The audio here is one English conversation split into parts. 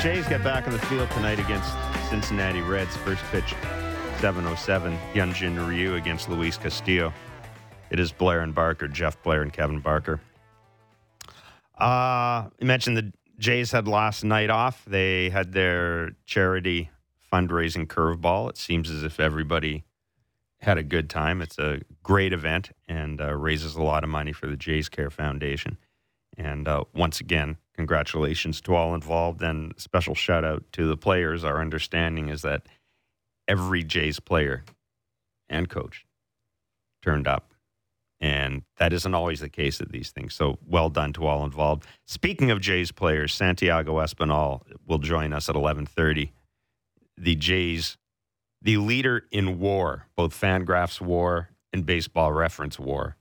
Jays get back on the field tonight against Cincinnati Reds. First pitch, 7.07. Hyunjin Ryu against Luis Castillo. It is Blair and Barker, Jeff Blair and Kevin Barker. Uh, you mentioned the Jays had last night off. They had their charity fundraising curveball. It seems as if everybody had a good time. It's a great event and uh, raises a lot of money for the Jays Care Foundation. And uh, once again, congratulations to all involved and special shout out to the players. Our understanding is that every Jays player and coach turned up. And that isn't always the case at these things. So well done to all involved. Speaking of Jays players, Santiago Espinal will join us at 1130. The Jays, the leader in war, both Fangraphs war and baseball reference war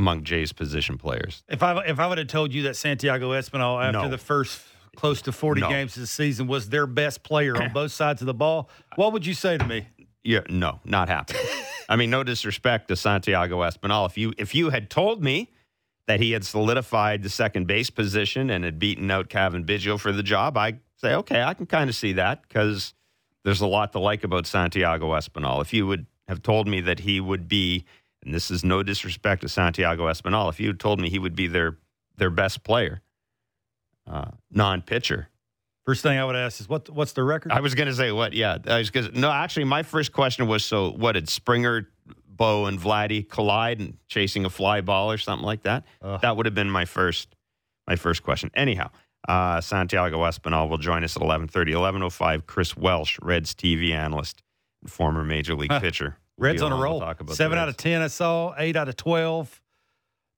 among Jays position players. If I if I would have told you that Santiago Espinal after No. the first close to 40 No. games of the season was their best player on both sides of the ball, what would you say to me? Yeah, no, not happening. I mean, no disrespect to Santiago Espinal. If you if you had told me that he had solidified the second base position and had beaten out Cavan Biggio for the job, I say okay, I can kind of see that because there's a lot to like about Santiago Espinal. If you would have told me that he would be, and this is no disrespect to Santiago Espinal, if you had told me he would be their their best player, uh, non pitcher, First thing I would ask is what what's the record? I was going to say what? Yeah, I was gonna, no. Actually, my first question was so what did Springer, Bo, and Vladdy collide and chasing a fly ball or something like that? Ugh. That would have been my first my first question. Anyhow, uh, Santiago Espinal will join us at 11:30, 11:05. Chris Welsh, Reds TV analyst, and former major league pitcher. Reds on a roll. Seven out of ten I saw, eight out of twelve.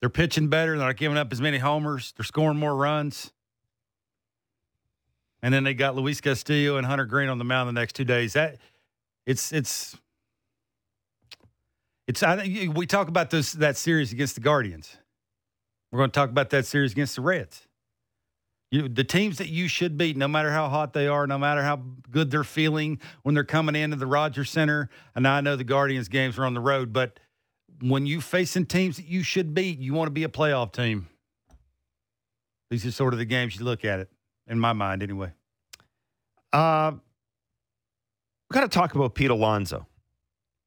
They're pitching better. They're not giving up as many homers. They're scoring more runs. And then they got Luis Castillo and Hunter Greene on the mound the next two days. That it's it's it's. I think we talk about this that series against the Guardians. We're going to talk about that series against the Reds. You, the teams that you should beat, no matter how hot they are, no matter how good they're feeling when they're coming into the Rogers Center. And I know the Guardians games are on the road, but when you facing teams that you should beat, you want to be a playoff team. These are sort of the games you look at it, in my mind, anyway. Uh, we got to talk about Pete Alonso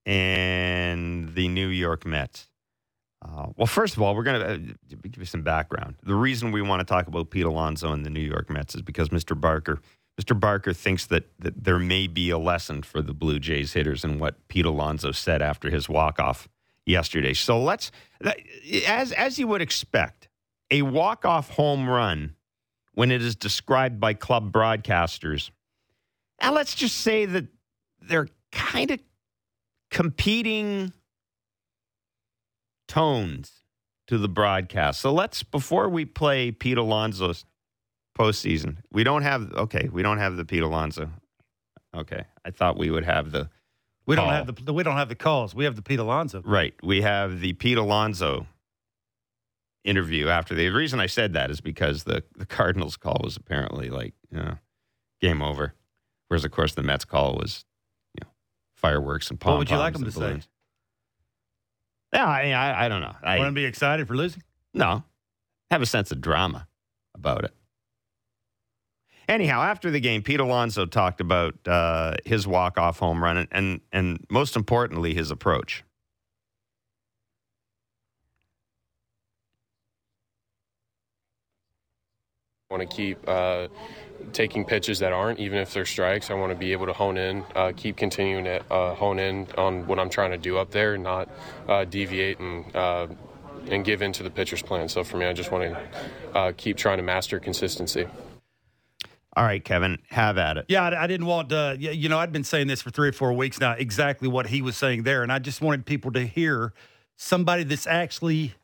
and the New York Mets. Uh, well, first of all, we're going to uh, give you some background. The reason we want to talk about Pete Alonso and the New York Mets is because Mr. Barker, Mr. Barker thinks that, that there may be a lesson for the Blue Jays hitters in what Pete Alonso said after his walk off yesterday. So let's, as as you would expect, a walk off home run when it is described by club broadcasters now, let's just say that they're kind of competing tones to the broadcast. So let's, before we play Pete Alonso's postseason, we don't have, okay, we don't have the Pete Alonso. Okay. I thought we would have the, We don't have the we don't have the calls. We have the Pete Alonso. right. We have the Pete Alonso interview after the, the reason I said that is because the, the Cardinals call was apparently like, you know, game over. Whereas, of course, the Mets call was, you know, fireworks and pom What would you like them to say? Yeah, I, I, I don't know. I, Want to be excited for losing? no, have a sense of drama about it. Anyhow, after the game, Pete Alonso talked about uh, his walk-off home run and, and and most importantly, his approach. Want to keep uh, taking pitches that aren't, even if they're strikes. I want to be able to hone in, uh, keep continuing to uh, hone in on what I'm trying to do up there, and not uh, deviate and uh, and give in to the pitcher's plan. So for me, I just want to uh, keep trying to master consistency. All right, Kevin, have at it. Yeah, I, I didn't want to. You know, I'd been saying this for three or four weeks now, exactly what he was saying there, and I just wanted people to hear somebody that's actually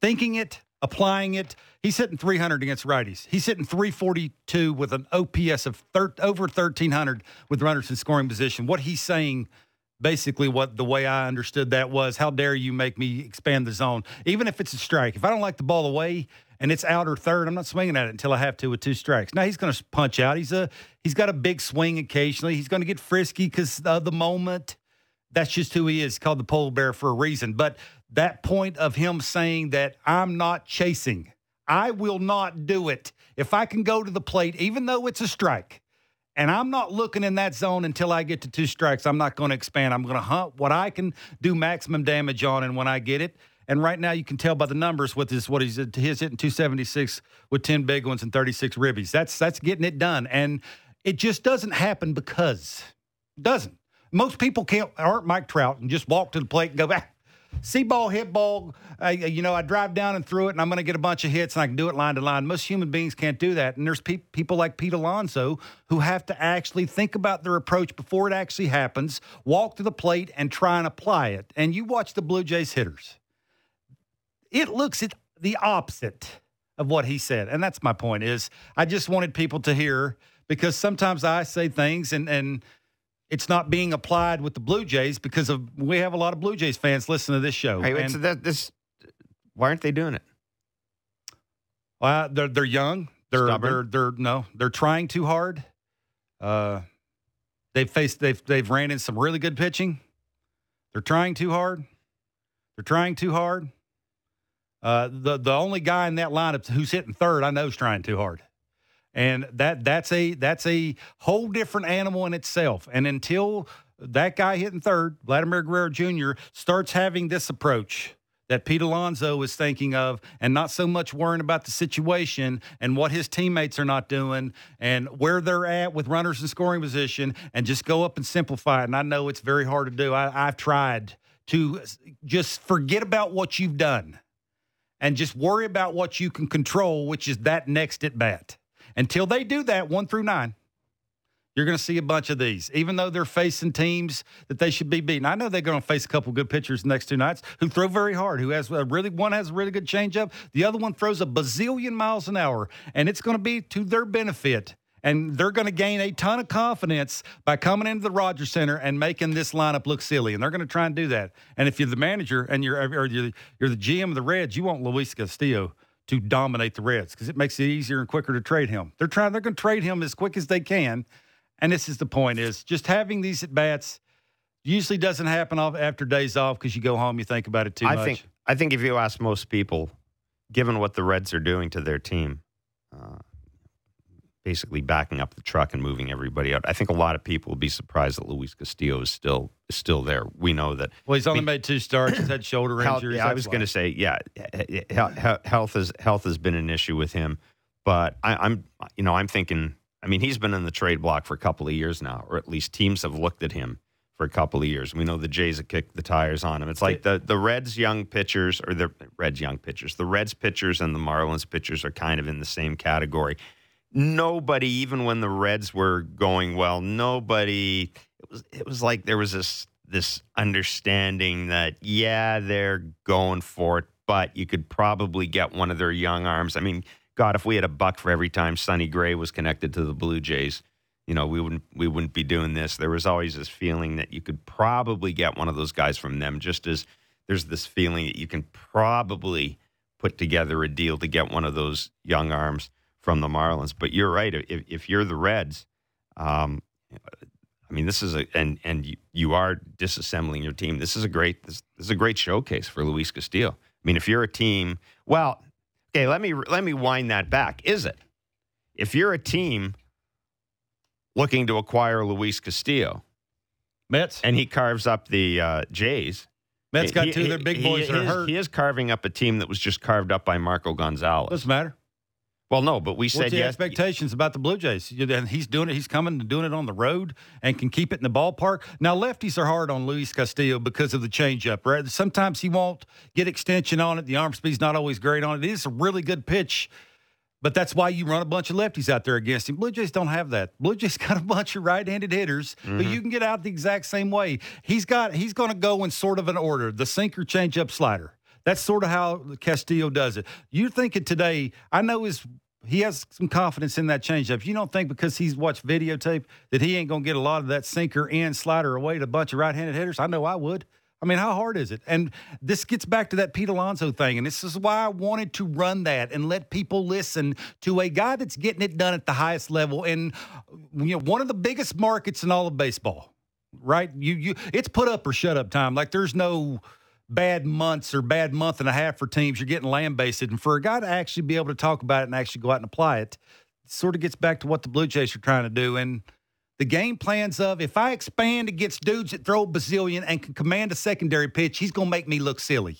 thinking it, applying it. He's hitting 300 against righties. He's hitting 342 with an OPS of thir- over 1300 with runners in scoring position. What he's saying, basically, what the way I understood that was, how dare you make me expand the zone, even if it's a strike. If I don't like the ball away and it's out or third, I'm not swinging at it until I have to with two strikes. Now he's going to punch out. He's a he's got a big swing occasionally. He's going to get frisky because of the moment. That's just who he is. Called the polar bear for a reason. But that point of him saying that I'm not chasing, I will not do it. If I can go to the plate, even though it's a strike, and I'm not looking in that zone until I get to two strikes, I'm not going to expand. I'm going to hunt what I can do maximum damage on, and when I get it, and right now you can tell by the numbers with this what he's his hitting 276 with 10 big ones and 36 ribbies. That's that's getting it done, and it just doesn't happen because it doesn't. Most people can't aren't Mike Trout and just walk to the plate and go back. See ball, hit ball. Uh, you know, I drive down and through it, and I'm going to get a bunch of hits, and I can do it line to line. Most human beings can't do that. And there's pe- people like Pete Alonso who have to actually think about their approach before it actually happens, walk to the plate, and try and apply it. And you watch the Blue Jays hitters, it looks at the opposite of what he said. And that's my point is I just wanted people to hear because sometimes I say things and and it's not being applied with the Blue Jays because of we have a lot of Blue Jays fans listening to this show. Hey, wait, And- so that, this, why aren't they doing it? Well, they're they're young. They're Stubborn? they're they're no, they're trying too hard. Uh, they've faced they've they've ran in some really good pitching. They're trying too hard. They're trying too hard. Uh, the the only guy in that lineup who's hitting third, I know, is trying too hard, and that that's a that's a whole different animal in itself. And until that guy hitting third, Vladimir Guerrero Jr. starts having this approach that Pete Alonso is thinking of, and not so much worrying about the situation and what his teammates are not doing and where they're at with runners in scoring position, and just go up and simplify it. And I know it's very hard to do. I, I've tried to just forget about what you've done and just worry about what you can control, which is that next at bat. Until they do that, one through nine, you're going to see a bunch of these, even though they're facing teams that they should be beating. I know they're going to face a couple good pitchers next two nights who throw very hard. Who has a really one has a really good changeup, the other one throws a bazillion miles an hour, and it's going to be to their benefit. And they're going to gain a ton of confidence by coming into the Rogers Center and making this lineup look silly. And they're going to try and do that. And if you're the manager and you're or you're, you're the GM of the Reds, you want Luis Castillo to dominate the Reds because it makes it easier and quicker to trade him. They're trying. They're going to trade him as quick as they can. And this is the point: is just having these at bats usually doesn't happen off after days off because you go home, you think about it too I much. think I think if you ask most people, given what the Reds are doing to their team, uh, basically backing up the truck and moving everybody out, I think a lot of people will be surprised that Luis Castillo is still is still there. We know that well, he's only we- made two starts. He's had shoulder health, injuries. yeah, I was going to say, yeah, he- he- health is health has been an issue with him, but I, I'm you know I'm thinking. I mean, he's been in the trade block for a couple of years now, or at least teams have looked at him for a couple of years. We know the Jays have kicked the tires on him. It's like the the Reds young pitchers or the Reds young pitchers, the Reds pitchers and the Marlins pitchers are kind of in the same category. Nobody, even when the Reds were going well, nobody. It was it was like there was this this understanding that yeah they're going for it, but you could probably get one of their young arms. I mean, God, if we had a buck for every time Sonny Gray was connected to the Blue Jays, you know, we wouldn't we wouldn't be doing this. There was always this feeling that you could probably get one of those guys from them, just as there's this feeling that you can probably put together a deal to get one of those young arms from the Marlins. But you're right. If, if you're the Reds, um, I mean, this is a and and you, you are disassembling your team. This is a great this, this is a great showcase for Luis Castillo. I mean, if you're a team, well, okay, let me let me wind that back. Is it? If you're a team looking to acquire Luis Castillo Mets. and he carves up the uh, Jays, Mets got he- two of their big boys he that are is- hurt. He is carving up a team that was just carved up by Marco Gonzales. Doesn't matter. Well, no, but we What's said the yes. expectations about the Blue Jays? And he's doing it. He's coming and doing it on the road and can keep it in the ballpark. Now, lefties are hard on Luis Castillo because of the changeup. Right? Sometimes he won't get extension on it. The arm speed's not always great on it. It is a really good pitch, but that's why you run a bunch of lefties out there against him. Blue Jays don't have that. Blue Jays got a bunch of right-handed hitters who Mm-hmm. you can get out the exact same way. He's got. He's going to go in sort of an order: the sinker, changeup, slider. That's sort of how Castillo does it. You're thinking today. I know his he has some confidence in that changeup. You don't think because he's watched videotape that he ain't going to get a lot of that sinker and slider away to a bunch of right-handed hitters? I know I would. I mean, how hard is it? And this gets back to that Pete Alonso thing, and this is why I wanted to run that and let people listen to a guy that's getting it done at the highest level in you know one of the biggest markets in all of baseball. Right? You you it's put up or shut up time. Like there's no bad months or bad month and a half for teams. You're getting lambasted, and for a guy to actually be able to talk about it and actually go out and apply it, sort of gets back to what the Blue Jays are trying to do. And the game plans of if I expand against dudes that throw bazillion and can command a secondary pitch, he's going to make me look silly.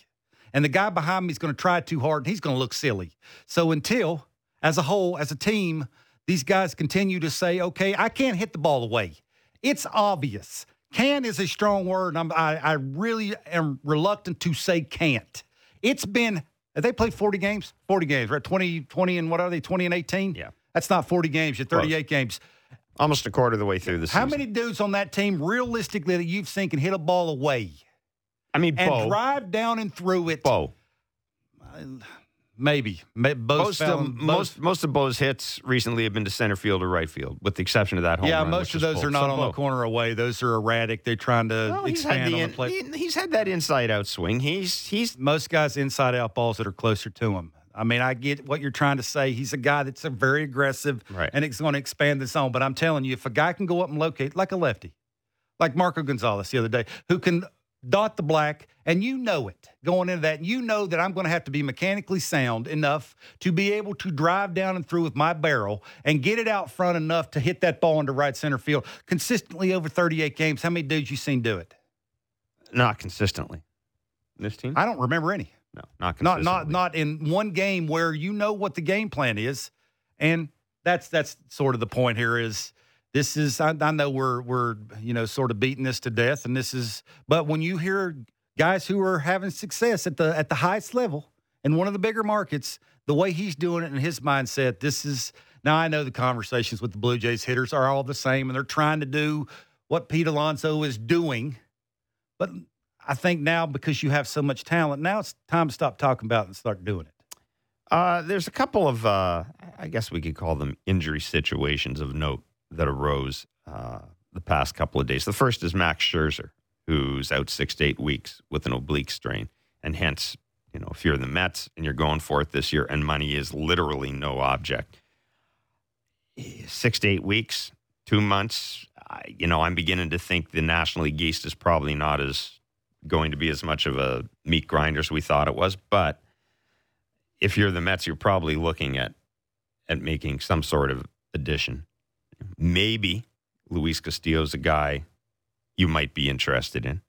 And the guy behind me is going to try too hard and he's going to look silly. So until, as a whole, as a team, these guys continue to say, okay, I can't hit the ball away. It's obvious. Can is a strong word. And I, I really am reluctant to say can't. It's been, they played 40 games? 40 games, right? 20, 20 and what are they, 20 and 18? Yeah. That's not 40 games, you're 38 Close. games. Almost a quarter of the way through the season. How many dudes on that team realistically that you've seen can hit a ball away I mean, and Bo. drive down and through it? Bo. Maybe. May- Bo's Most of, most most of Bo's hits recently have been to center field or right field, with the exception of that home yeah, run, most of those pulled. are not So on Bo. the corner away. Those are erratic. They're trying to Well, he's had expand the on the play. he- he's had that inside out swing. He's he's most guys inside out balls that are closer to him. I mean, I get what you're trying to say. He's a guy that's a very aggressive Right. and it's going to expand the zone. But I'm telling you, if a guy can go up and locate like a lefty, like Marco Gonzales the other day, who can dot the black, and you know it going into that, you know that I'm going to have to be mechanically sound enough to be able to drive down and through with my barrel and get it out front enough to hit that ball into right center field consistently over 38 games. How many dudes you seen do it? not consistently. This team, I don't remember any. no, not consistently. not not not in one game where you know what the game plan is and that's that's sort of the point here is this is I, I know we're we're you know sort of beating this to death and this is but when you hear guys who are having success at the at the highest level in one of the bigger markets the way he's doing it in his mindset this is now I know the conversations with the Blue Jays hitters are all the same and they're trying to do what Pete Alonso is doing but I think now because you have so much talent, now it's time to stop talking about it and start doing it. Uh, there's a couple of, uh, I guess we could call them injury situations of note that arose uh, the past couple of days. The first is Max Scherzer, who's out six to eight weeks with an oblique strain, and hence, you know, if you're the Mets and you're going for it this year, and money is literally no object, six to eight weeks, two months. I, you know, I'm beginning to think the National League East is probably not as going to be as much of a meat grinder as we thought it was, but if you're the Mets, you're probably looking at at making some sort of addition. Maybe Luis Castillo's a guy you might be interested in.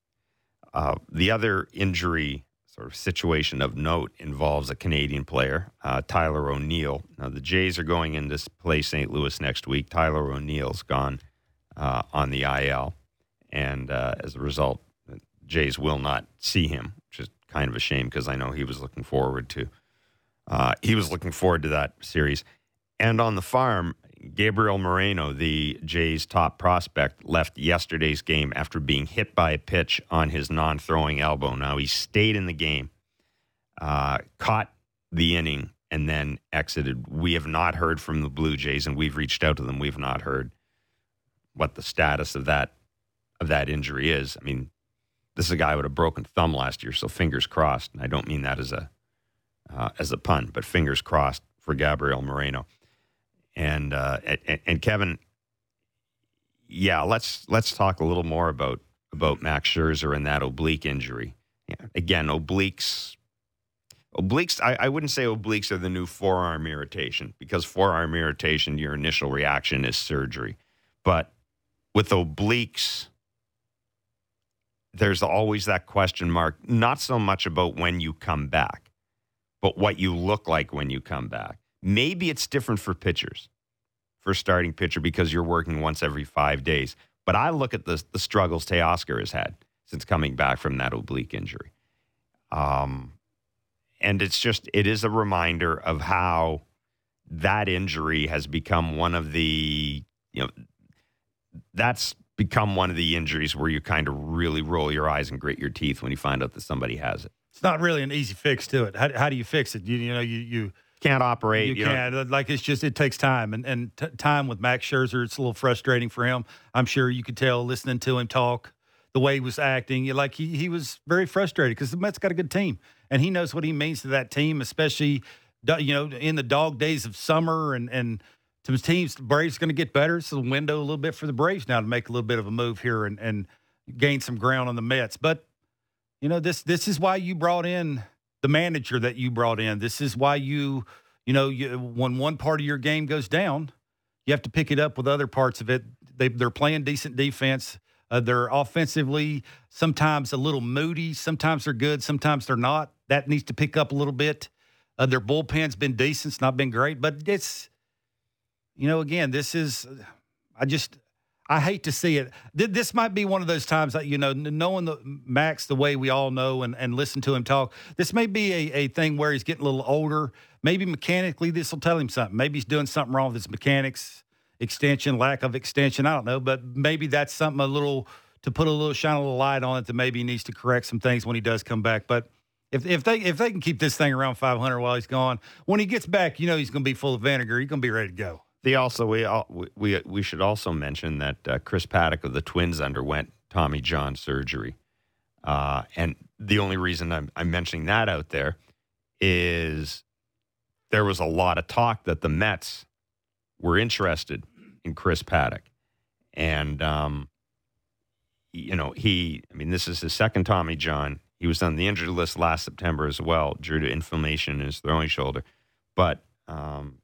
Uh, the other injury sort of situation of note involves a Canadian player, uh, Tyler O'Neill. Now the Jays are going in to play St. Louis next week. Tyler O'Neill's gone uh, on the IL, and uh, as a result, the Jays will not see him, which is kind of a shame because I know he was looking forward to uh, he was looking forward to that series. And on the farm, Gabriel Moreno, the Jays' top prospect, left yesterday's game after being hit by a pitch on his non throwing elbow. Now, he stayed in the game, uh, caught the inning, and then exited. We have not heard from the Blue Jays, and we've reached out to them. We've not heard what the status of that of that injury is. I mean, this is a guy with a broken thumb last year, so fingers crossed. And I don't mean that as a uh, as a pun, but fingers crossed for Gabriel Moreno. And, uh, and and Kevin, yeah, let's let's talk a little more about about Max Scherzer and that oblique injury. Yeah, again, obliques. Obliques, I, I wouldn't say obliques are the new forearm irritation because forearm irritation, your initial reaction is surgery. But with obliques, there's always that question mark, not so much about when you come back, but what you look like when you come back. Maybe it's different for pitchers, for starting pitcher, because you're working once every five days. But I look at the, the struggles Teoscar has had since coming back from that oblique injury. Um, and it's just, it is a reminder of how that injury has become one of the, you know, that's become one of the injuries where you kind of really roll your eyes and grit your teeth when you find out that somebody has it. It's not really an easy fix to it. How, how do you fix it? You, you know, you you Can't operate. you You, can't like it's just it takes time and and t- time with Max Scherzer. It's a little frustrating for him. I'm sure you could tell listening to him talk the way he was acting. Like he he was very frustrated because the Mets got a good team and he knows what he means to that team, especially you know in the dog days of summer and and. To his teams, the Braves going to get better. It's a window a little bit for the Braves now to make a little bit of a move here and, and gain some ground on the Mets. But You know this this is why you brought in the manager that you brought in. This is why you you know you, when one part of your game goes down, you have to pick it up with other parts of it. They they're playing decent defense. Uh, they're offensively sometimes a little moody. Sometimes they're good. Sometimes they're not. That needs to pick up a little bit. Uh, their bullpen's been decent. It's not been great, but it's you know again this is I just I hate to see it. This might be one of those times that, you know, knowing the Max the way we all know and, and listen to him talk, this may be a, a thing where he's getting a little older. Maybe mechanically this will tell him something. Maybe he's doing something wrong with his mechanics, extension, lack of extension. I don't know. But maybe that's something a little to put a little shine a little light on it that maybe he needs to correct some things when he does come back. But if, if they if they can keep this thing around 500 while he's gone, when he gets back, you know he's going to be full of vinegar. He's going to be ready to go. The also we we we should also mention that uh, Chris Paddack of the Twins underwent Tommy John surgery, uh, and the only reason I'm, I'm mentioning that out there is there was a lot of talk that the Mets were interested in Chris Paddack, and um, you know he I mean this is his second Tommy John. He was on the injured list last September as well due to inflammation in his throwing shoulder, but um,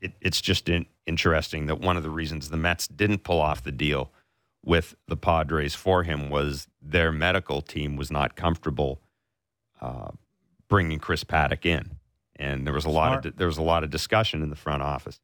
it, it's just in, interesting that one of the reasons the Mets didn't pull off the deal with the Padres for him was their medical team was not comfortable uh, bringing Chris Paddack in, and there was a Smart. lot of there was a lot of discussion in the front office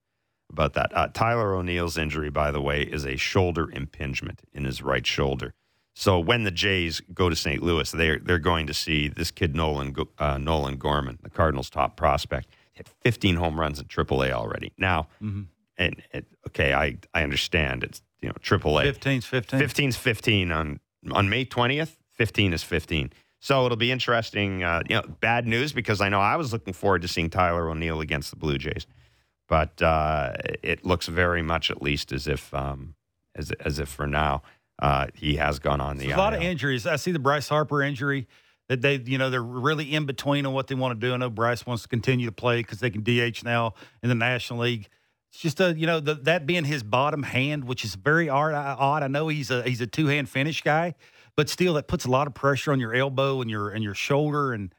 about that. Uh, Tyler O'Neill's injury, by the way, is a shoulder impingement in his right shoulder. So when the Jays go to St. Louis, they're they're going to see this kid Nolan uh, Nolan Gorman, the Cardinals' top prospect hit 15 home runs in AAA already. Now, mm-hmm. and, and, okay, I I understand it's you know AAA. 15's 15. 15's 15 on on May 20th. 15 is 15. So it'll be interesting. Uh, you know, bad news because I know I was looking forward to seeing Tyler O'Neill against the Blue Jays, but uh, it looks very much, at least, as if um, as as if for now uh, he has gone on the. a lot of injuries. I see the Bryce Harper injury that they, you know, they're really in between on what they want to do. I know Bryce wants to continue to play because they can DH now in the National League. It's just a, you know, the, that being his bottom hand, which is very uh, odd. I know he's a he's a two hand finish guy, but still, that puts a lot of pressure on your elbow and your and your shoulder, and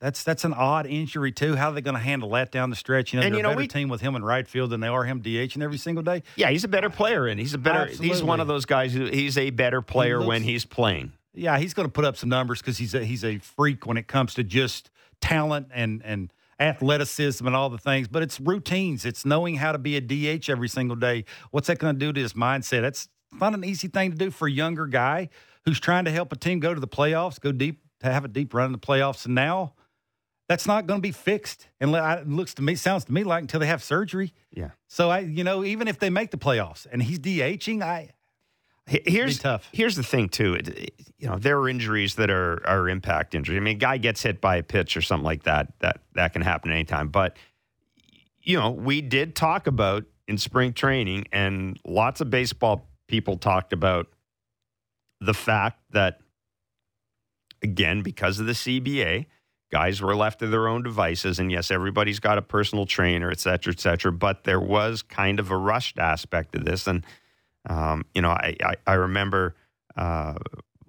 that's that's an odd injury too. How are they going to handle that down the stretch? You know, and, they're you know, a better we, team with him in right field than they are him DHing every single day. Yeah, he's a better uh, player, and he's a better. Absolutely. He's one of those guys who he's a better player he looks, when he's playing yeah, he's going to put up some numbers because he's a, he's a freak when it comes to just talent and and athleticism and all the things. But it's routines. It's knowing how to be a DH every single day. What's that going to do to his mindset? That's not an easy thing to do for a younger guy who's trying to help a team go to the playoffs, go deep, to have a deep run in the playoffs. And now that's not going to be fixed. And it looks to me, sounds to me like until they have surgery. Yeah. So I, you know, even if they make the playoffs and he's DHing, I Here's tough. Here's the thing too. It, you know, there are injuries that are are impact injuries. I mean, a guy gets hit by a pitch or something like that. That that can happen anytime. But you know, we did talk about in spring training, and lots of baseball people talked about the fact that again, because of the CBA, guys were left to their own devices. And yes, everybody's got a personal trainer, et cetera, et cetera. But there was kind of a rushed aspect to this, and um, you know, I, I, I remember uh,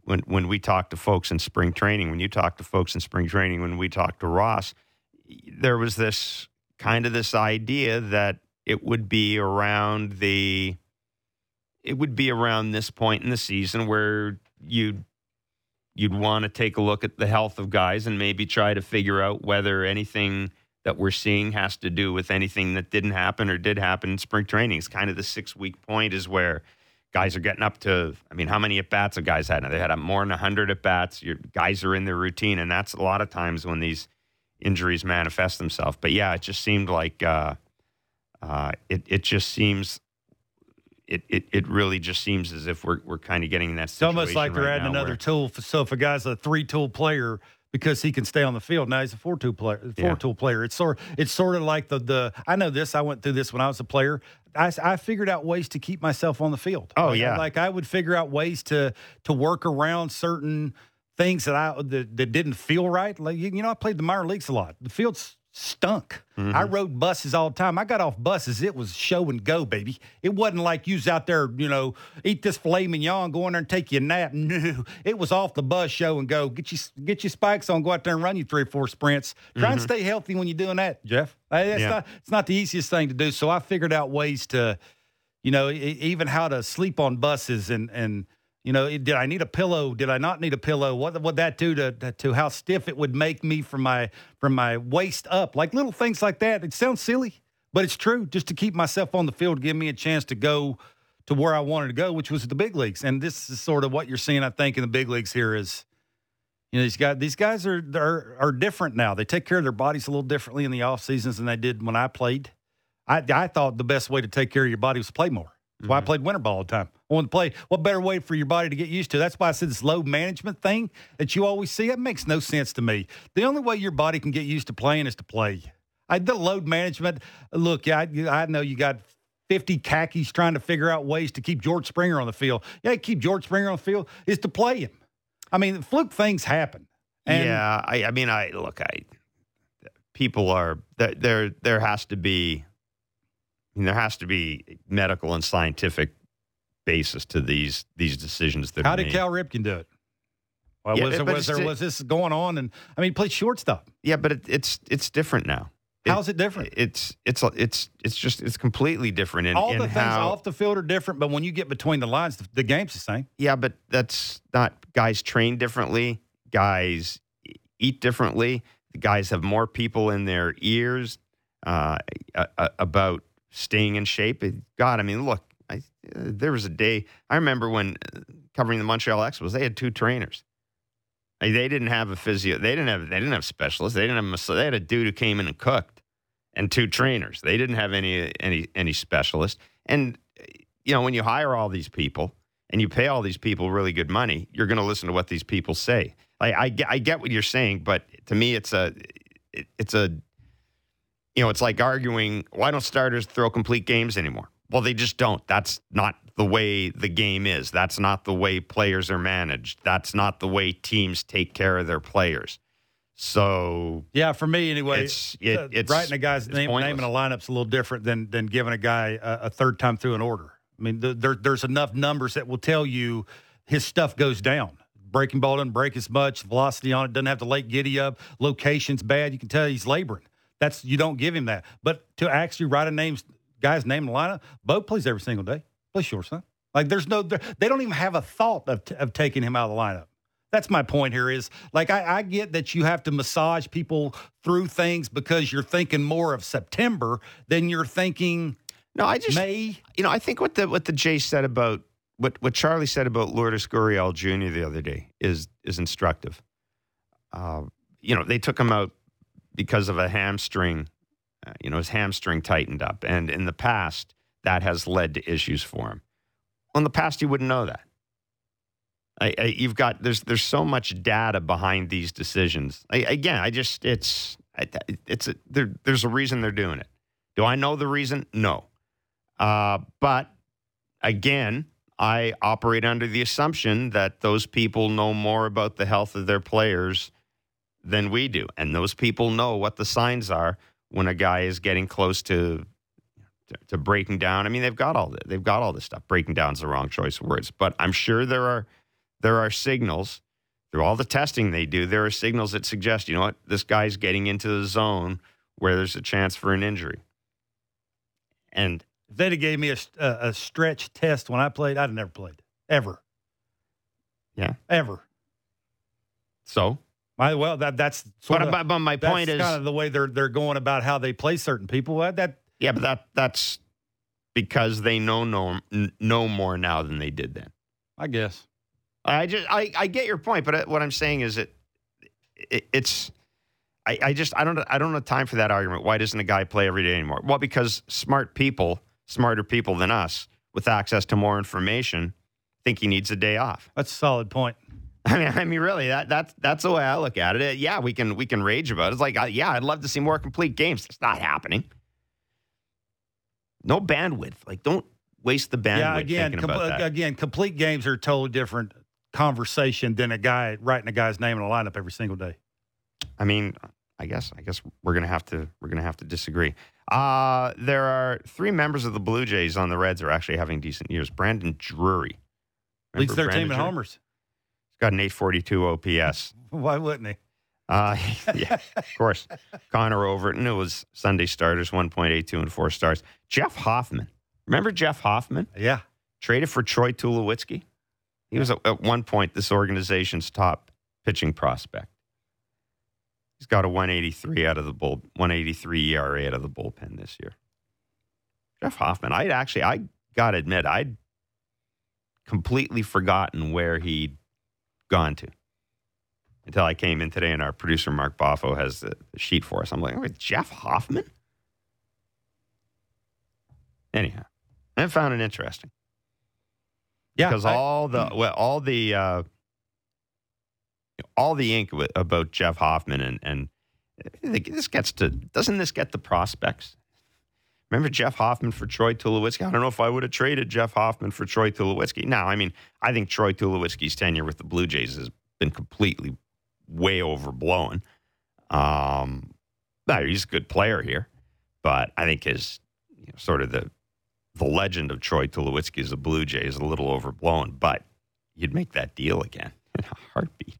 when, when we talked to folks in spring training, when you talked to folks in spring training, when we talked to Ross, there was this kind of this idea that it would be around the, it would be around this point in the season where you'd you'd want to take a look at the health of guys and maybe try to figure out whether anything that we're seeing has to do with anything that didn't happen or did happen in spring training. It's kind of the six week point is where guys are getting up to. I mean, how many at bats have guys had? Now they had more than hundred at bats. Your guys are in their routine, and that's a lot of times when these injuries manifest themselves. But yeah, it just seemed like uh, uh, it. It just seems. It, it, it really just seems as if we're, we're kind of getting that. It's almost like they're right adding another where, tool. For, so if a guy's a three tool player, because he can stay on the field. Now he's a four tool player. Four yeah. tool player. It's sort it's sort of like the the. I know this. I went through this when I was a player. I, I figured out ways to keep myself on the field. Oh like, yeah. Like I would figure out ways to to work around certain things that I that, that didn't feel right. Like you, you know, I played the minor leagues a lot. The field's stunk. I mm-hmm. rode buses all the time. I got off buses. It was show and go, baby. It wasn't like you was out there, you know, eat this filet mignon, go in there and take you a nap. No, it was off the bus, show and go. Get you get your spikes on, go out there and run you three or four sprints. Try and mm-hmm. stay healthy when you're doing that, Jeff. It's Yeah. not it's not the easiest thing to do. So I figured out ways to, you know, even how to sleep on buses and and you know, did I need a pillow? Did I not need a pillow? What would that do to to how stiff it would make me from my from my waist up? Like little things like that. It sounds silly, but it's true. Just to keep myself on the field, give me a chance to go to where I wanted to go, which was the big leagues. And this is sort of what you're seeing, I think, in the big leagues here is. You know, these guys, these guys are, are are different now. They take care of their bodies a little differently in the off seasons than they did when I played. I, I thought the best way to take care of your body was to play more. That's why I mm-hmm. played winter ball all the time. Wanted to play. What better way for your body to get used to? That's why I said this load management thing that you always see. It makes no sense to me. The only way your body can get used to playing is to play. I the load management. Look, I I know you got 50 khakis trying to figure out ways to keep George Springer on the field. Yeah, keep George Springer on the field is to play him. I mean, fluke things happen. And yeah, I, I mean, I look, I people are. There, there has to be, I mean, there has to be medical and scientific basis to these these decisions that How did made. Cal Ripken do it? Well, Yeah, was, there, was, there, was this going on? And I mean, he played shortstop. Yeah, but it, it's it's different now. It- How's it different? It's it's it's it's just it's completely different in, All in the things how. off the field are different, but when you get between the lines, the, the game's the same. yeah, but that's not guys train differently. Guys eat differently. Guys have more people in their ears uh, about staying in shape. God, I mean, look, there was a day I remember when uh, covering the Montreal Expos, they had two trainers. Like, they didn't have a physio. They didn't have. They didn't have specialists. They didn't have. mas- They had a dude who came in and cooked, and two trainers. They didn't have any any any specialists. And you know, when you hire all these people and you pay all these people really good money, you're going to listen to what these people say. I, I get I get what you're saying, but to me, it's a it, it's a you know, it's like arguing why don't starters throw complete games anymore? Well, they just don't. That's not the way the game is. That's not the way players are managed. That's not the way teams take care of their players. So Yeah, for me anyway. It's- it- uh, it's- writing a guy's name, pointless. naming a lineup's a little different than than giving a guy a, a third time through an order. I mean, th- there, there's enough numbers that will tell you his stuff goes down. Breaking ball doesn't break as much. Velocity on it doesn't have to late giddy up. Location's bad. You can tell he's laboring. That's you don't give him that. But to actually write a name, guy's name in the lineup, Bo plays every single day. Play son. Like there's no, they don't even have a thought of, of taking him out of the lineup. That's my point here is like I, I get that you have to massage people through things because you're thinking more of September than you're thinking no, I just May. you know, I think what the what the Jay said about what what Charlie said about Lourdes Gurriel Jr. the other day is is instructive. Uh, you know, they took him out because of a hamstring. Uh, you know, his hamstring tightened up, and in the past, that has led to issues for him. Well, in the past, you wouldn't know that. I, I, you've got there's there's so much data behind these decisions. I, again, I just it's it's a, there, there's a reason they're doing it. Do I know the reason? No. Uh, but again, I operate under the assumption that those people know more about the health of their players than we do, and those people know what the signs are when a guy is getting close to to, breaking down. I mean, they've got all they've got all this stuff. Breaking down is the wrong choice of words, but I'm sure there are there are signals through all the testing they do. There are signals that suggest, you know what, this guy's getting into the zone where there's a chance for an injury. And If they'd have gave me a, a, a stretch test when I played, I'd have never played ever. Yeah. ever. so, Well, that that's sort but, of, but, my point is, kind of the way they're they're going about how they play certain people. That yeah, but that that's because they know no, n- know more now than they did then. I guess. I just I, I get your point, but uh, what I'm saying is it, it it's I, I just I don't I don't have time for that argument. Why doesn't a guy play every day anymore? Well, because smart people, smarter people than us, with access to more information, think he needs a day off. That's a solid point. I mean, I mean, really, that that's that's the way I look at it. Yeah, we can we can rage about it. It's like, uh, yeah, I'd love to see more complete games. It's not happening. No bandwidth. Like, don't waste the bandwidth yeah, again, com- about that. again, complete games are a totally different conversation than a guy writing a guy's name in a lineup every single day. I mean, I guess I guess we're gonna have to we're gonna have to disagree. Uh, there are three members of the Blue Jays on the Reds are actually having decent years. Brandon Drury Leads their Brandon team in homers. He's got an 842 OPS. Why wouldn't he? Uh, yeah, of course. Connor Overton, it was Sunday starters, 1.82 and four stars. Jeff Hoffman. Remember Jeff Hoffman? Yeah. Traded for Troy Tulowitzki. He was at, at one point this organization's top pitching prospect. He's got a 183 out of the bull, 183 ERA out of the bullpen this year. Jeff Hoffman. I'd actually, I got to admit, I'd completely forgotten where he'd gone to until I came in today and our producer Mark Boffo has the, sheet for us. I'm like, oh, Jeff Hoffman? Anyhow, I found it interesting Yeah. because all the well, all the uh, all the ink about Jeff Hoffman and and this gets to doesn't this get the prospects? Remember Jeff Hoffman for Troy Tulowitzki? I don't know if I would have traded Jeff Hoffman for Troy Tulowitzki. Now, I mean, I think Troy Tulowitzki's tenure with the Blue Jays has been completely way overblown. Um, no, he's a good player here, but I think his you know, sort of the the legend of Troy Tulowitzki as a Blue Jay is a little overblown. But you'd make that deal again in a heartbeat.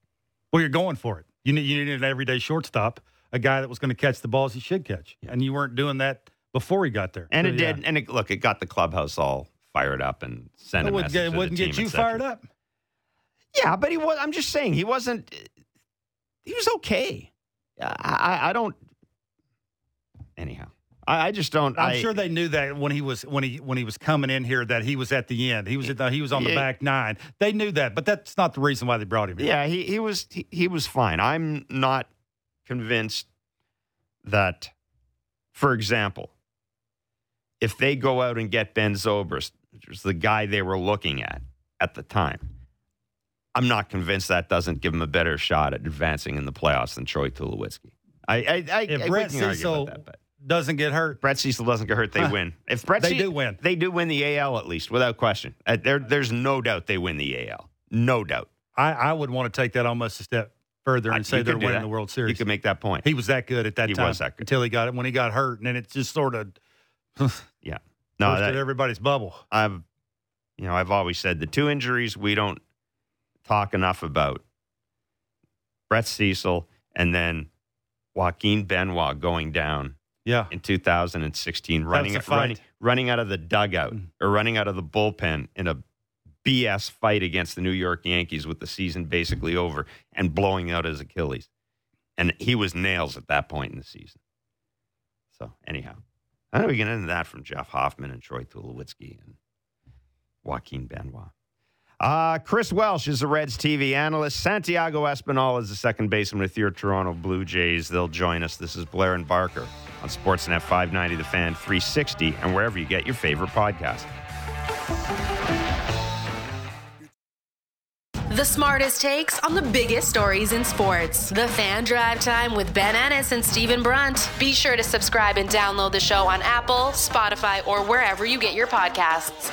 well, you're going for it. You need, you needed an everyday shortstop, a guy that was going to catch the balls he should catch. Yeah. And you weren't doing that before he got there. And So, it yeah. did. And it, look, it got the clubhouse all fired up and sent It a wouldn't, message get, to the wouldn't get team, you fired up. Yeah, but he was. I'm just saying he wasn't. He was okay. I, I, I don't. Anyhow, I, I just don't. I'm I, sure they knew that when he was when he when he was coming in here that he was at the end. He was at the, he was on the Yeah. back nine. They knew that, but that's not the reason why they brought him. in. Yeah, he, he was he, he was fine. I'm not convinced that, for example, if they go out and get Ben Zobrist, which the guy they were looking at at the time, I'm not convinced that doesn't give him a better shot at advancing in the playoffs than Troy Tulowitzki. I I, I, If I Brett Cecil that, but doesn't get hurt. Brett Cecil doesn't get hurt, they Huh. win. If Brett They Ce- do win. they do win the AL at least, without question. Uh, there, there's no doubt they win the AL. No doubt. I, I would want to take that almost a step further I- and say they're winning that. the World Series. You could make that point. he was that good at that He time was that good. until he got it when he got hurt, and then it just sort of yeah. No, that, everybody's bubble. I've, you know, I've always said the two injuries we don't talk enough about: Brett Cecil and then Joaquin Benoit going down Yeah, in 2016, running a running running out of the dugout Mm. or running out of the bullpen in a BS fight against the New York Yankees with the season basically over and blowing out his Achilles, and he was nails at that point in the season. So anyhow, how do we get into that from Jeff Hoffman and Troy Tulowitzki and Joaquin Benoit? Uh, Chris Welsh is the Reds TV analyst. Santiago Espinal is the second baseman with your Toronto Blue Jays. They'll join us. This is Blair and Barker on Sportsnet 590, The Fan 360, and wherever you get your favorite podcast. The smartest takes on the biggest stories in sports. The Fan Drive Time with Ben Ennis and Stephen Brunt. Be sure to subscribe and download the show on Apple, Spotify, or wherever you get your podcasts.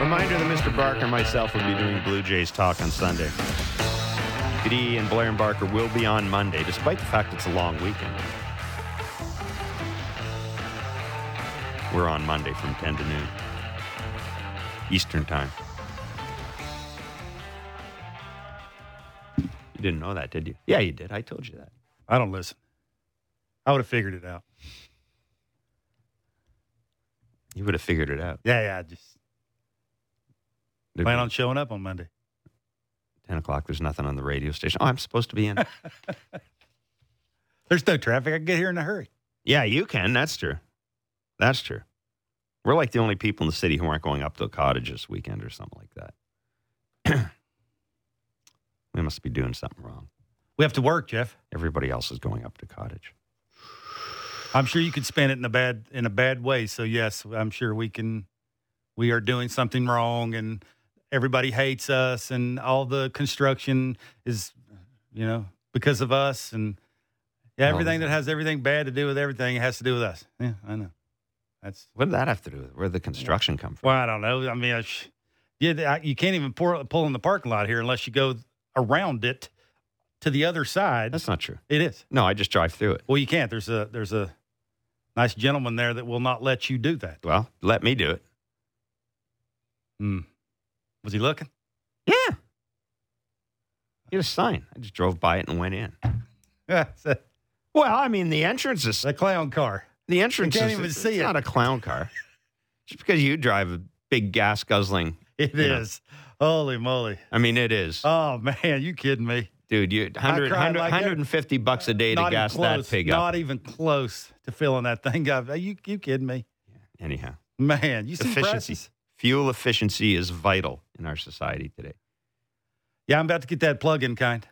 Reminder that Mr. Barker and myself will be doing Blue Jays talk on Sunday. PD and Blair and Barker will be on Monday, despite the fact it's a long weekend. We're on Monday from 10 to noon. Eastern time. You didn't know that, did you? Yeah, you did. I told you that. I don't listen. I would have figured it out. You would have figured it out. Yeah, yeah. I Just There'd plan on showing up on Monday. 10 o'clock. There's nothing on the radio station. Oh, I'm supposed to be in. There's no traffic. I can get here in a hurry. Yeah, you can. That's true. That's true. We're like the only people in the city who aren't going up to a cottage this weekend or something like that. we must be doing something wrong. We have to work, Jeff. Everybody else is going up to cottage. I'm sure you could spin it in a bad in a bad way. So yes, I'm sure we can. We are doing something wrong, and everybody hates us, and all the construction is, you know, because of us, and yeah, everything that has everything bad to do with everything has to do with us. Yeah, I know. That's What did that have to do with it? where the construction come from? well, I don't know. I mean, I sh- yeah, I- you can't even pour, pull in the parking lot here unless you go around it to the other side. That's not true. it is. No, I just drive through it. Well, you can't. There's a there's a nice gentleman there that will not let you do that. Well, let me do it. Hmm. Was he looking? Yeah. Get a sign. I just drove by it and went in. Yeah, a, Well, I mean, the entrance is a clown car. the entrance can't is even it's see it. not a clown car. just because you drive a big gas guzzling, It is. Yeah. Holy moly! I mean, it is, Oh man, you kidding me? dude. You 100, 100 like that. 150 bucks a day to not gas that pig up. not even close to filling that thing up. Are you you kidding me? Yeah. Anyhow, Man, you see Efficiency. prices? fuel efficiency is vital in our society today. Yeah, I'm about to get that plug-in kind.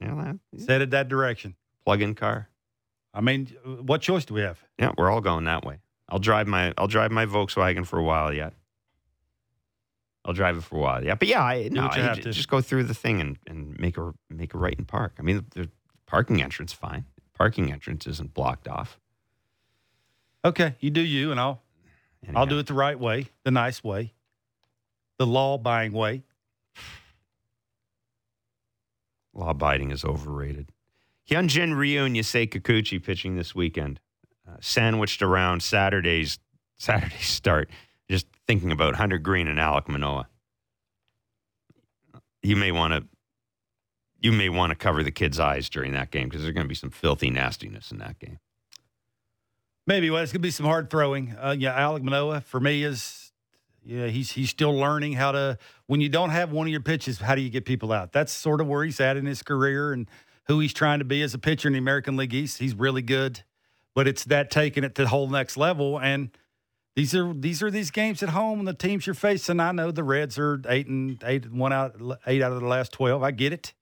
Yeah, that Headed that direction. plug-in car. I mean, what choice do we have? Yeah, we're all going that way. I'll drive my I'll drive my Volkswagen for a while yet. I'll drive it for a while. Yeah, but yeah, I, no, what I have j- to. just go through the thing and, and make a make a right and park. I mean, the parking entrance fine. Parking entrance isn't blocked off. Okay, you do you, and I'll I'll do it the right way, the nice way, the law-abiding way. Law abiding is overrated. Hyunjin Ryu and Yusei Kikuchi pitching this weekend, uh, sandwiched around Saturday's Saturday's start. Just thinking about Hunter Greene and Alek Manoah. You may want to you may want to cover the kids' eyes during that game because there's going to be some filthy nastiness in that game. Maybe well, it's gonna be some hard throwing. Uh, yeah, Alek Manoah for me is yeah he's he's still learning how to when you don't have one of your pitches, how do you get people out? That's sort of where he's at in his career and who he's trying to be as a pitcher in the American League East. He's really good, but it's that taking it to the whole next level. And these are these are these games at home and the teams you're facing. I know the Reds are eight and eight one out eight out of the last twelve. I get it.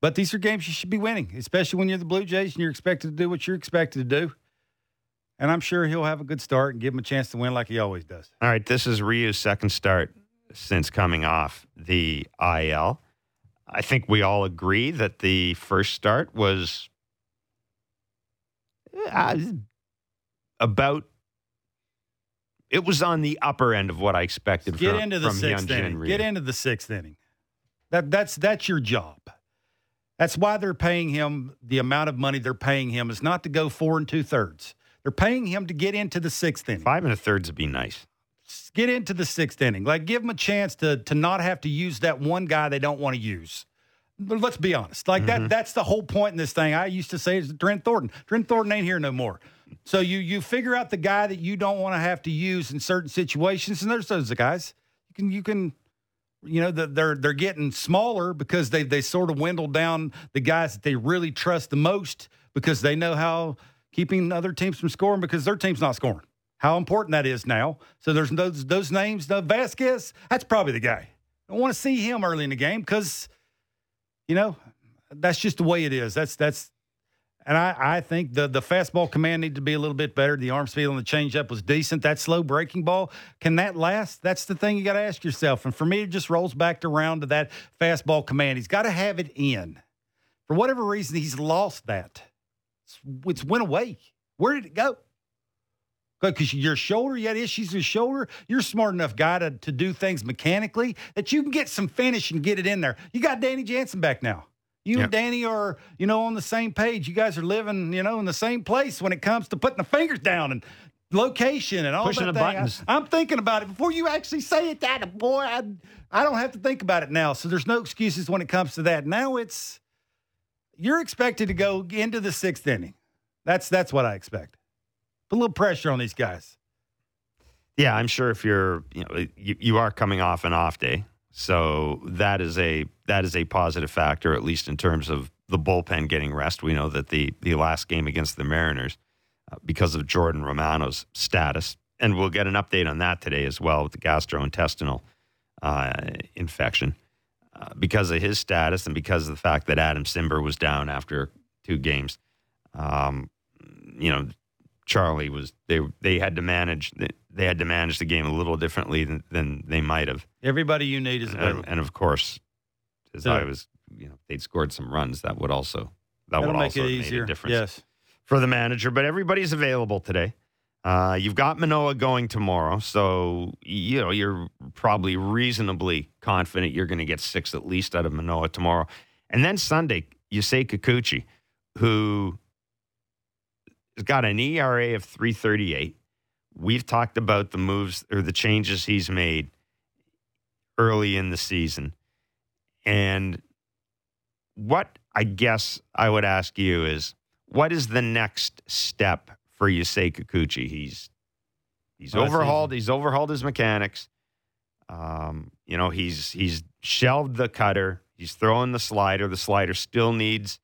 But these are games you should be winning, especially when you're the Blue Jays and you're expected to do what you're expected to do. And I'm sure he'll have a good start and give him a chance to win like he always does. All right, this is Ryu's second start since coming off the IL. I think we all agree that the first start was uh, about. It was on the upper end of what I expected Get from, into the sixth Hyunjin inning. Ryu. Get into the sixth inning. That that's that's your job. That's why they're paying him the amount of money they're paying him is not to go four and two thirds. They're paying him to get into the sixth inning. Five and a thirds would be nice. Get into the sixth inning. Like give them a chance to to not have to use that one guy they don't want to use. But let's be honest. Like Mm-hmm. that that's the whole point in this thing. I used to say is Trent Thornton. Trent Thornton ain't here no more. So you you figure out the guy that you don't want to have to use in certain situations, and there's those guys. You can you can you know that they're they're getting smaller because they they sort of dwindled down the guys that they really trust the most because they know how keeping other teams from scoring because their team's not scoring. How important that is now. So there's those those names. The Vasquez, that's probably the guy. I want to see him early in the game because you know that's just the way it is. That's that's. And I, I think the the fastball command needed to be a little bit better. The arm speed on the changeup was decent. That slow breaking ball, can that last? That's the thing you got to ask yourself. And for me, it just rolls back around to that fastball command. He's got to have it in. For whatever reason, he's lost that. It's, it's went away. Where did it go? Because your shoulder, you had issues with shoulder. You're a smart enough guy to, to do things mechanically that you can get some finish and get it in there. You got Danny Jansen back now. You Yep. and Danny are, you know, on the same page. You guys are living, you know, in the same place when it comes to putting the fingers down and location and all Pushing that the thing. I- buttons. I'm thinking about it before you actually say it. That boy, I, I don't have to think about it now. So there's no excuses when it comes to that. Now it's you're expected to go into the sixth inning. That's that's what I expect. Put a little pressure on these guys. Yeah, I'm sure if you're, you know, you, you are coming off an off day, so that is a that is a positive factor, at least in terms of the bullpen getting rest. We know that the the last game against the Mariners, uh, because of Jordan Romano's status, and we'll get an update on that today as well with the gastrointestinal uh, infection, uh, because of his status and because of the fact that Adam Cimber was down after two games. Um, you know, Charlie was they they had to manage they had to manage the game a little differently than, than they might have, Everybody you need is available. and, and of course, as Yeah. I was, you know, they'd scored some runs that would also that would make also it have made easier. a difference Yes. for the manager. But everybody's available today. Uh, you've got Manoah going tomorrow, so you know you're probably reasonably confident you're going to get six at least out of Manoah tomorrow. And then Sunday, you say Kikuchi, who has got an ERA of 338. We've talked about the moves or the changes he's made early in the season. And what I guess I would ask you is what is the next step for Yusei Kikuchi? He's he's Oh, overhauled he's overhauled his mechanics. Um, you know, he's he's shelved the cutter, he's throwing the slider. The slider still needs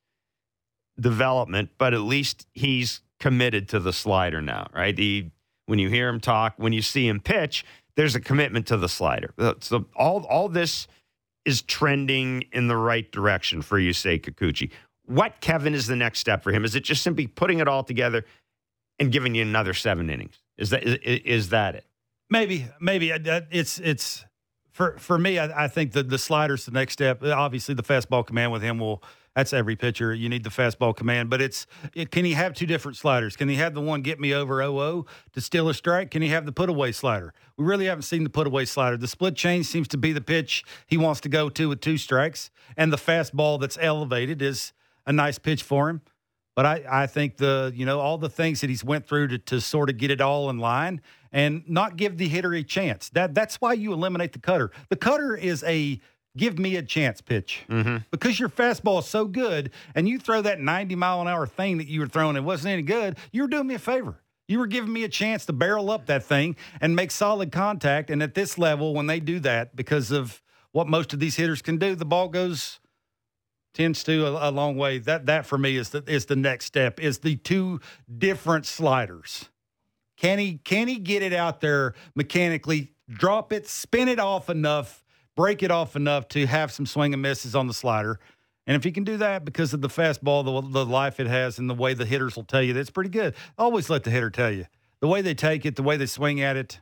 development, but at least he's committed to the slider now, right? He when you hear him talk, when you see him pitch, there's a commitment to the slider. So all all this is trending in the right direction for Yusei Kikuchi. What Kevin is the next step for him? Is it just simply putting it all together and giving you another seven innings? Is that is, is that it? Maybe, maybe Uh, it's it's for for me. I, I think that the slider's the next step. Obviously, the fastball command with him will. That's every pitcher. You need the fastball command, but it's it, can he have two different sliders? Can he have the one get me over 0 to steal a strike? Can he have the put away slider? We really haven't seen the put away slider. The split change seems to be the pitch he wants to go to with two strikes, and the fastball that's elevated is a nice pitch for him. But I, I think the you know all the things that he's went through to, to sort of get it all in line and not give the hitter a chance. That that's why you eliminate the cutter. The cutter is a give me a chance pitch mm-hmm. because your fastball is so good, and you throw that ninety mile an hour thing that you were throwing, it wasn't any good. You were doing me a favor. You were giving me a chance to barrel up that thing and make solid contact. And at this level, when they do that, because of what most of these hitters can do, the ball goes tends to a, a long way. That that for me is the is the next step. Is the two different sliders. Can he can he get it out there mechanically, drop it, spin it off enough, break it off enough to have some swing and misses on the slider? And if he can do that because of the fastball, the, the life it has, and the way the hitters will tell you, that's pretty good. Always let the hitter tell you the way they take it, the way they swing at it,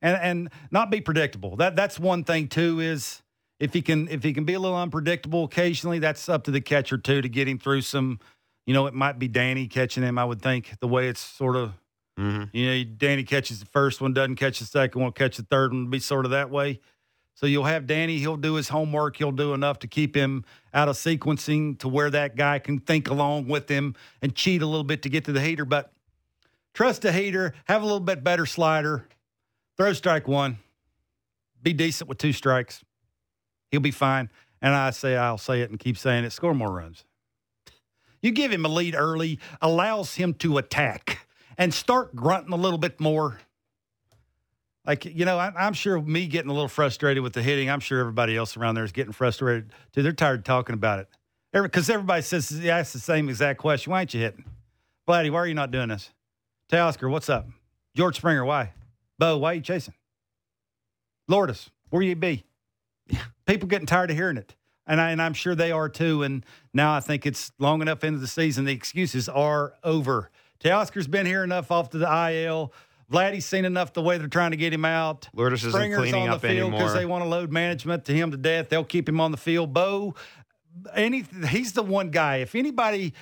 and and not be predictable. That that's one thing too. Is if he can if he can be a little unpredictable occasionally, that's up to the catcher too to get him through some. You know, it might be Danny catching him. I would think the way it's sort of Mm-hmm. you know, Danny catches the first one, doesn't catch the second one, catch the third one, be sort of that way. So you'll have Danny, he'll do his homework, he'll do enough to keep him out of sequencing to where that guy can think along with him and cheat a little bit to get to the heater. But trust the heater, have a little bit better slider, throw strike one, be decent with two strikes. He'll be fine. And I say, I'll say it and keep saying it, score more runs. You give him a lead early, allows him to attack and start grunting a little bit more. Like, you know, I, I'm sure me getting a little frustrated with the hitting, I'm sure everybody else around there is getting frustrated too. They're tired of talking about it. Because everybody says, yeah, ask the same exact question. Why ain't you hitting? Vladdy, why are you not doing this? Teoscar, what's up? George Springer, why? Bo, why are you chasing? Lourdes, where you be? People getting tired of hearing it. And, I, and I'm sure they are too. And now I think it's long enough into the season. The excuses are over. Teoscar's been here enough off to the IL. Vladdy's seen enough the way they're trying to get him out. Lourdes isn't Springer's cleaning on the up field because they want to load management to him to death. They'll keep him on the field. Bo, any he's the one guy. If anybody,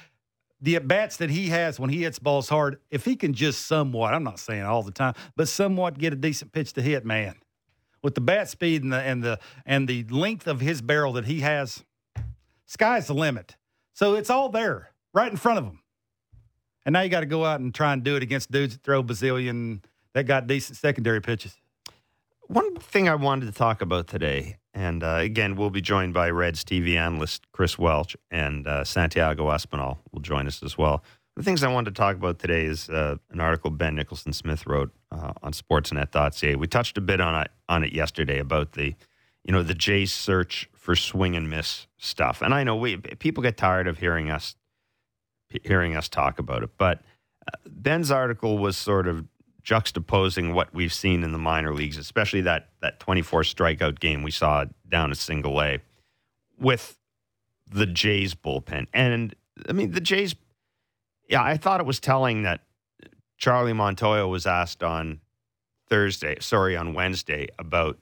the at bats that he has when he hits balls hard, if he can just somewhat, I'm not saying all the time, but somewhat get a decent pitch to hit, man, with the bat speed and the and the and the length of his barrel that he has, sky's the limit. So it's all there, right in front of him. And now you got to go out and try and do it against dudes that throw bazillion that got decent secondary pitches. One thing I wanted to talk about today, and uh, again, we'll be joined by Reds TV analyst Chris Welsh and uh, Santiago Espinal will join us as well. The things I wanted to talk about today is uh, an article Ben Nicholson Smith wrote uh, on Sportsnet.ca. We touched a bit on it on it yesterday about the, you know, the Jays search for swing and miss stuff. And I know we people get tired of hearing us hearing us talk about it, but uh, Ben's article was sort of juxtaposing what we've seen in the minor leagues, especially that that 24 strikeout game we saw down at single A, with the Jays bullpen. And I mean, the Jays, yeah, I thought it was telling that Charlie Montoya was asked on Thursday, sorry, on Wednesday, about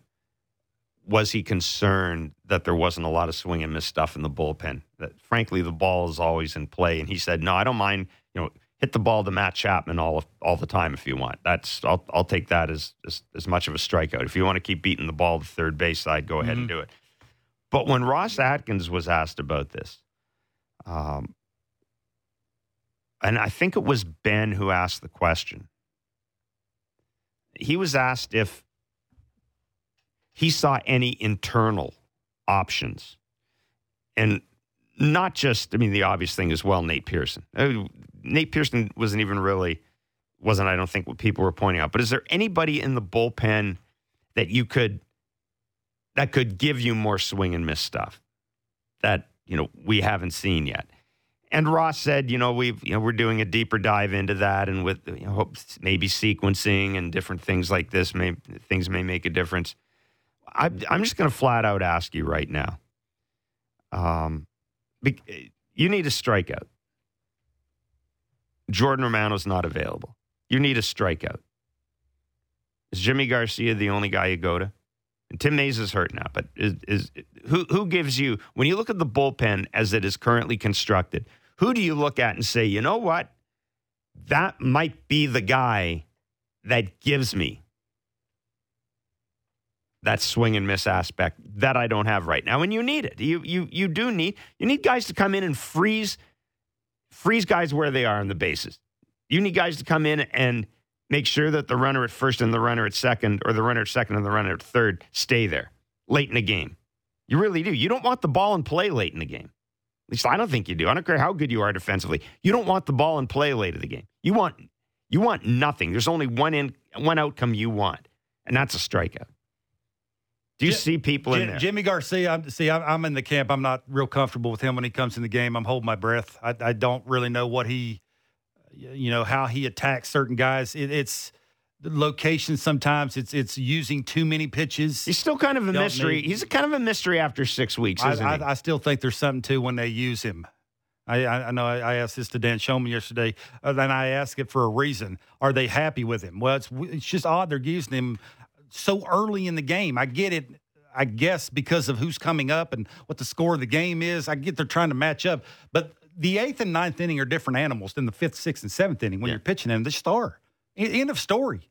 was he concerned that there wasn't a lot of swing and miss stuff in the bullpen? That frankly, the ball is always in play. And he said, no, I don't mind, you know, hit the ball to Matt Chapman all all the time if you want. That's I'll I'll take that as as, as much of a strikeout. If you want to keep beating the ball to third base side, go ahead and do it. But when Ross Atkins was asked about this, um, and I think it was Ben who asked the question. He was asked if he saw any internal options. And not just, I mean, the obvious thing as well, Nate Pearson. Uh, Nate Pearson wasn't even really, wasn't, I don't think, what people were pointing out. But is there anybody in the bullpen that you could, that could give you more swing and miss stuff that, you know, we haven't seen yet? And Ross said, you know, we've, you know, we're doing a deeper dive into that, and with you know, maybe sequencing and different things like this, may things may make a difference. I, I'm just going to flat out ask you right now. Um, you need a strikeout. Jordan Romano's not available. You need a strikeout. Is Yimi Garcia the only guy you go to? Tim Mayza is hurt now, but is, is who who gives you when you look at the bullpen as it is currently constructed? Who do you look at and say, you know what, that might be the guy that gives me that swing and miss aspect that I don't have right now, and you need it. You you you do need you need guys to come in and freeze freeze guys where they are on the bases. You need guys to come in and make sure that the runner at first and the runner at second, or the runner at second and the runner at third, stay there late in the game. You really do. You don't want the ball in play late in the game. At least I don't think you do. I don't care how good you are defensively. You don't want the ball in play late in the game. You want you want nothing. There's only one in one outcome you want, and that's a strikeout. Do you Jim- see people in there? Yimi Garcia, I'm, see, I'm, I'm in the camp. I'm not real comfortable with him when he comes in the game. I'm holding my breath. I, I don't really know what he, you know, how he attacks certain guys. It, it's the location. Sometimes it's it's using too many pitches. He's still kind of a Don't mystery. need- He's kind of a mystery after six weeks, I, isn't he? I, I still think there's something to when they use him. I, I know I, I asked this to Dan Shulman yesterday, uh, and I asked it for a reason. Are they happy with him? Well, it's it's just odd they're using him so early in the game. I get it. I guess because of who's coming up and what the score of the game is. I get they're trying to match up, but the eighth and ninth inning are different animals than the fifth, sixth, and seventh inning when Yeah. you're pitching them. The star. End of story.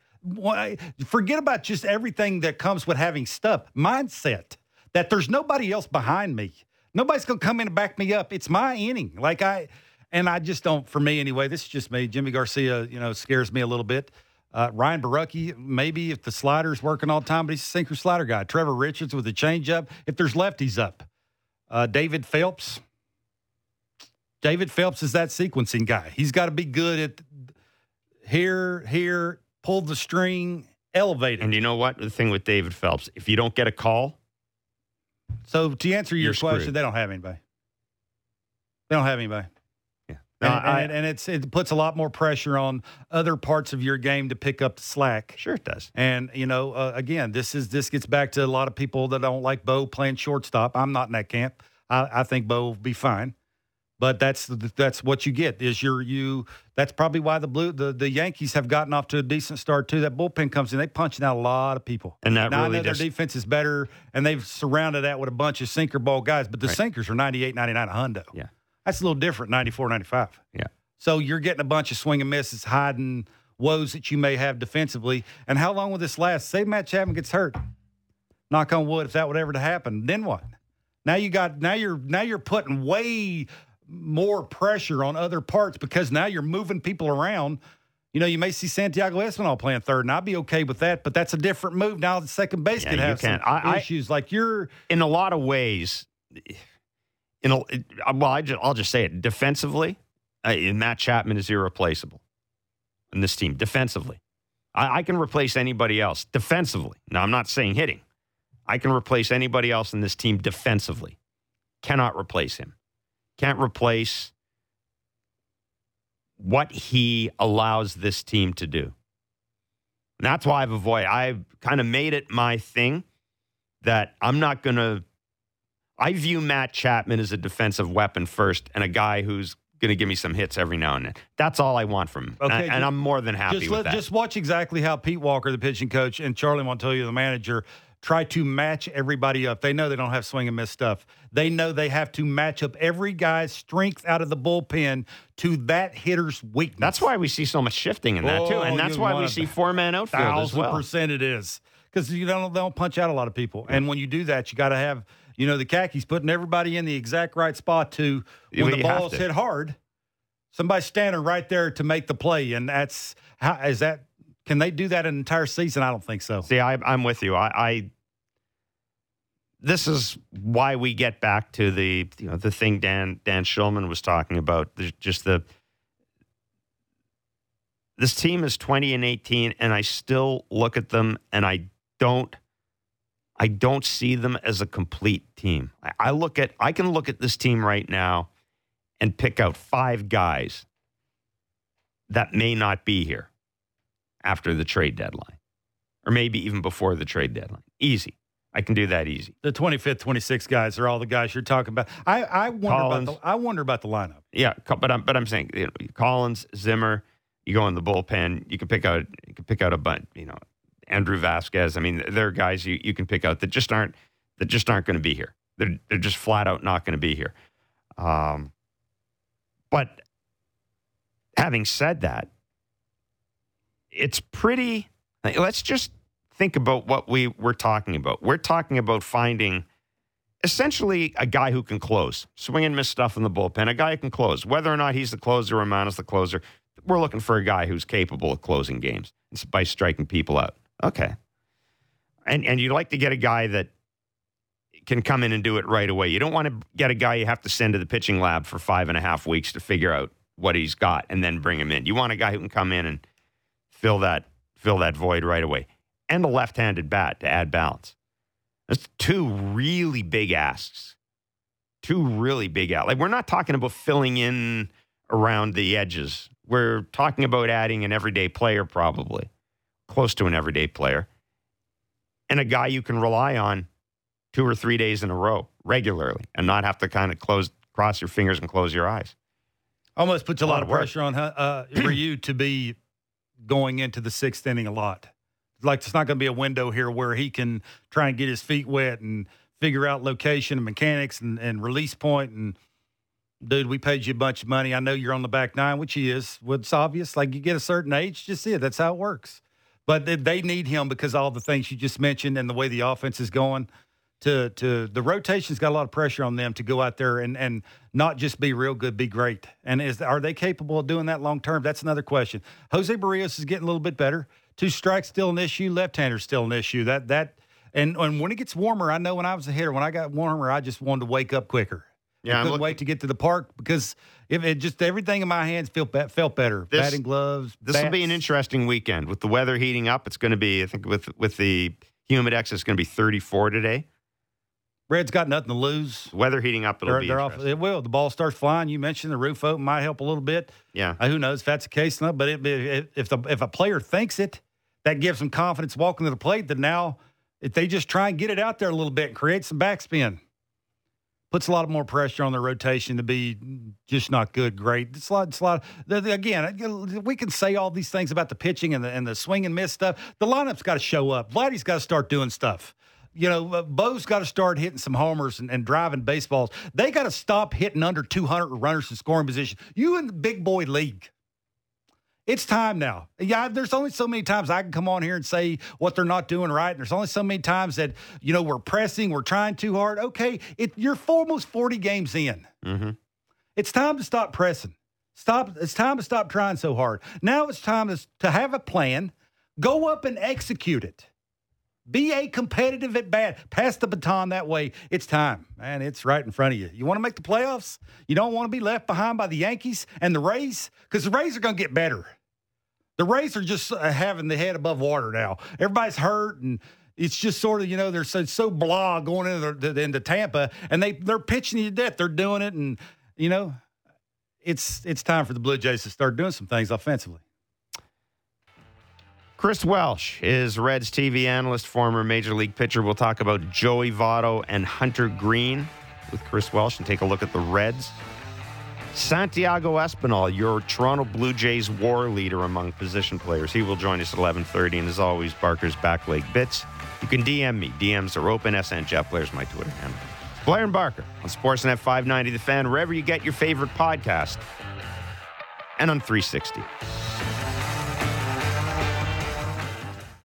Forget about just everything that comes with having stuff. Mindset that there's nobody else behind me. Nobody's going to come in and back me up. It's my inning. Like I, and I just don't, for me anyway, this is just me. Yimi Garcia, you know, scares me a little bit. Uh, Ryan Borucki, maybe if the slider's working all the time, but he's a sinker slider guy. Trevor Richards with a changeup. If there's lefties up, uh, David Phelps. David Phelps is that sequencing guy. He's got to be good at here, here, pull the string, elevate it. and you know what? The thing with David Phelps, if you don't get a call, So to answer your question, screwed. they don't have anybody. They don't have anybody. yeah. And, I- and, and it's it puts a lot more pressure on other parts of your game to pick up the slack. sure it does. And you know, uh, again, this is this gets back to a lot of people that don't like Bo playing shortstop. I'm not in that camp. I, I think Bo will be fine, but that's that's what you get. Is your you? That's probably why the blue the, the Yankees have gotten off to a decent start too. That bullpen comes in, they punching out a lot of people. And that now, I really know their defense is better, and they've surrounded that with a bunch of sinker ball guys. But the Right. sinkers are 98, 99 a hundo. Yeah. That's a little different, 94, 95. Yeah. So you're getting a bunch of swing and misses, hiding woes that you may have defensively. And how long will this last? Say Matt Chapman gets hurt. Knock on wood, if that would ever to happen, then what? Now you got now you're now you're putting way more pressure on other parts because now you're moving people around. You know, you may see Santiago Espinal playing third, and I'd be okay with that, but that's a different move. Now the second base Yeah, could have some. I- I- issues. like you're In a lot of ways, in a, well, I just, I'll just say it defensively. Uh, Matt Chapman is irreplaceable in this team defensively. I, I can replace anybody else defensively. Now, I'm not saying hitting. I can replace anybody else in this team defensively. Cannot replace him. Can't replace what he allows this team to do. And that's why I've avoided. I've kind of made it my thing that I'm not going to. I view Matt Chapman as a defensive weapon first, and a guy who's going to give me some hits every now and then. That's all I want from him, Okay, and, and I'm more than happy just with let, that. just watch exactly how Pete Walker, the pitching coach, and Charlie Montoya, the manager, try to match everybody up. They know they don't have swing and miss stuff. They know they have to match up every guy's strength out of the bullpen to that hitter's weakness. That's why we see so much shifting in that too, Oh, and that's why we see four man outfield as thousand well. percent it is because you don't they don't punch out a lot of people, and when you do that, you got to have you know the khakis putting everybody in the exact right spot to when the ball's hit hard. Somebody standing right there to make the play, and that's how is that. Can they do that an entire season? I don't think so. See, I, I'm with you. I, I this is why we get back to the you know the thing Dan Dan Shulman was talking about. The, just the this team is 20 and 18, and I still look at them and I don't I don't see them as a complete team. I, I look at I can look at this team right now and pick out five guys that may not be here after the trade deadline or maybe even before the trade deadline. Easy. I can do that easy. The 25th, 26th guys are all the guys you're talking about. I, I wonder Collins. about the I wonder about the lineup. Yeah, but I'm but I'm saying you know, Collins, Zimmer. You go in the bullpen. You can pick out you can pick out a bunch. You know, Andrew Vasquez. I mean, there are guys you, you can pick out that just aren't that just aren't going to be here. They're they're just flat out not going to be here. Um, but having said that, it's pretty. Let's just think about what we we're talking about. We're talking about finding essentially a guy who can close, swing and miss stuff in the bullpen, a guy who can close. Whether or not he's the closer or is the closer, we're looking for a guy who's capable of closing games by striking people out. Okay. And and you'd like to get a guy that can come in and do it right away. You don't want to get a guy you have to send to the pitching lab for five and a half weeks to figure out what he's got and then bring him in. You want a guy who can come in and fill that fill that void right away. And a left-handed bat to add balance. That's two really big asks. Two really big asks. Like we're not talking about filling in around the edges. We're talking about adding an everyday player, probably close to an everyday player, and a guy you can rely on two or three days in a row regularly, and not have to kind of close, cross your fingers and close your eyes. Almost puts a, A lot, lot of of work. pressure on uh, for you to be going into the sixth inning a lot. Like it's not going to be a window here where he can try and get his feet wet and figure out location and mechanics and, and release point and dude, we paid you a bunch of money. I know you're on the back nine, which he is. It's obvious. Like you get a certain age, just see it. That's how it works. But they- they need him because all the things you just mentioned and the way the offense is going. To to the rotation's got a lot of pressure on them to go out there and and not just be real good, be great. And is are they capable of doing that long term? That's another question. Jose Berrios is getting a little bit better. Two strikes still an issue. Left hander still an issue. That that and and when it gets warmer, I know when I was a hitter, when I got warmer, I just wanted to wake up quicker. Yeah, I couldn't wait to get to the park because if it just everything in my hands felt felt better. This- Batting gloves. This will be an interesting weekend with the weather heating up. It's going to be, I think, with with the humidex, it's going to be 34 today. Reds got nothing to lose. Weather heating up, it'll They're, be they're off. It will. The ball starts flying. You mentioned the roof open might help a little bit. Yeah, Uh, who knows if that's the case or not? But it, it, if the if a player thinks it, that gives them confidence walking to the plate. Then now, if they just try and get it out there a little bit and create some backspin, puts a lot more pressure on the rotation to be just not good. Great. It's a lot. It's a lot. Again, we can say all these things about the pitching and the and the swing and miss stuff. The lineup's got to show up. Vladdy's got to start doing stuff. You know, uh, Bo's got to start hitting some homers and, and driving baseballs. They got to stop hitting under 200 runners in scoring position. You in the big boy league. It's time now. Yeah, there's only so many times I can come on here and say what they're not doing right. And there's only so many times that, you know, we're pressing, we're trying too hard. Okay, it, you're almost 40 games in. hmm It's time to stop pressing. Stop. It's time to stop trying so hard. Now it's time to, to have a plan, go up and execute it. Be a competitive at bat. Pass the baton that way. It's time, man. It's right in front of you. You want to make the playoffs? You don't want to be left behind by the Yankees and the Rays because the Rays are going to get better. The Rays are just uh, having the head above water now. Everybody's hurt and. It's just sort of, you know, they're so, so blah going into, the, into Tampa, and they they're pitching you to death. They're doing it, and you know, it's it's time for the Blue Jays to start doing some things offensively. Chris Welsh is Reds TV analyst, former major league pitcher. We'll talk about Joey Votto and Hunter Greene with Chris Welsh and take a look at the Reds. Santiago Espinal, your Toronto Blue Jays war leader among position players. He will join us at 11:30 and as always Barker's back leg bits You can DM me. DMs are open. SN Jeff Blair's my Twitter handle. Blair and Barker on Sportsnet 590 The Fan, wherever you get your favorite podcast, and on 360.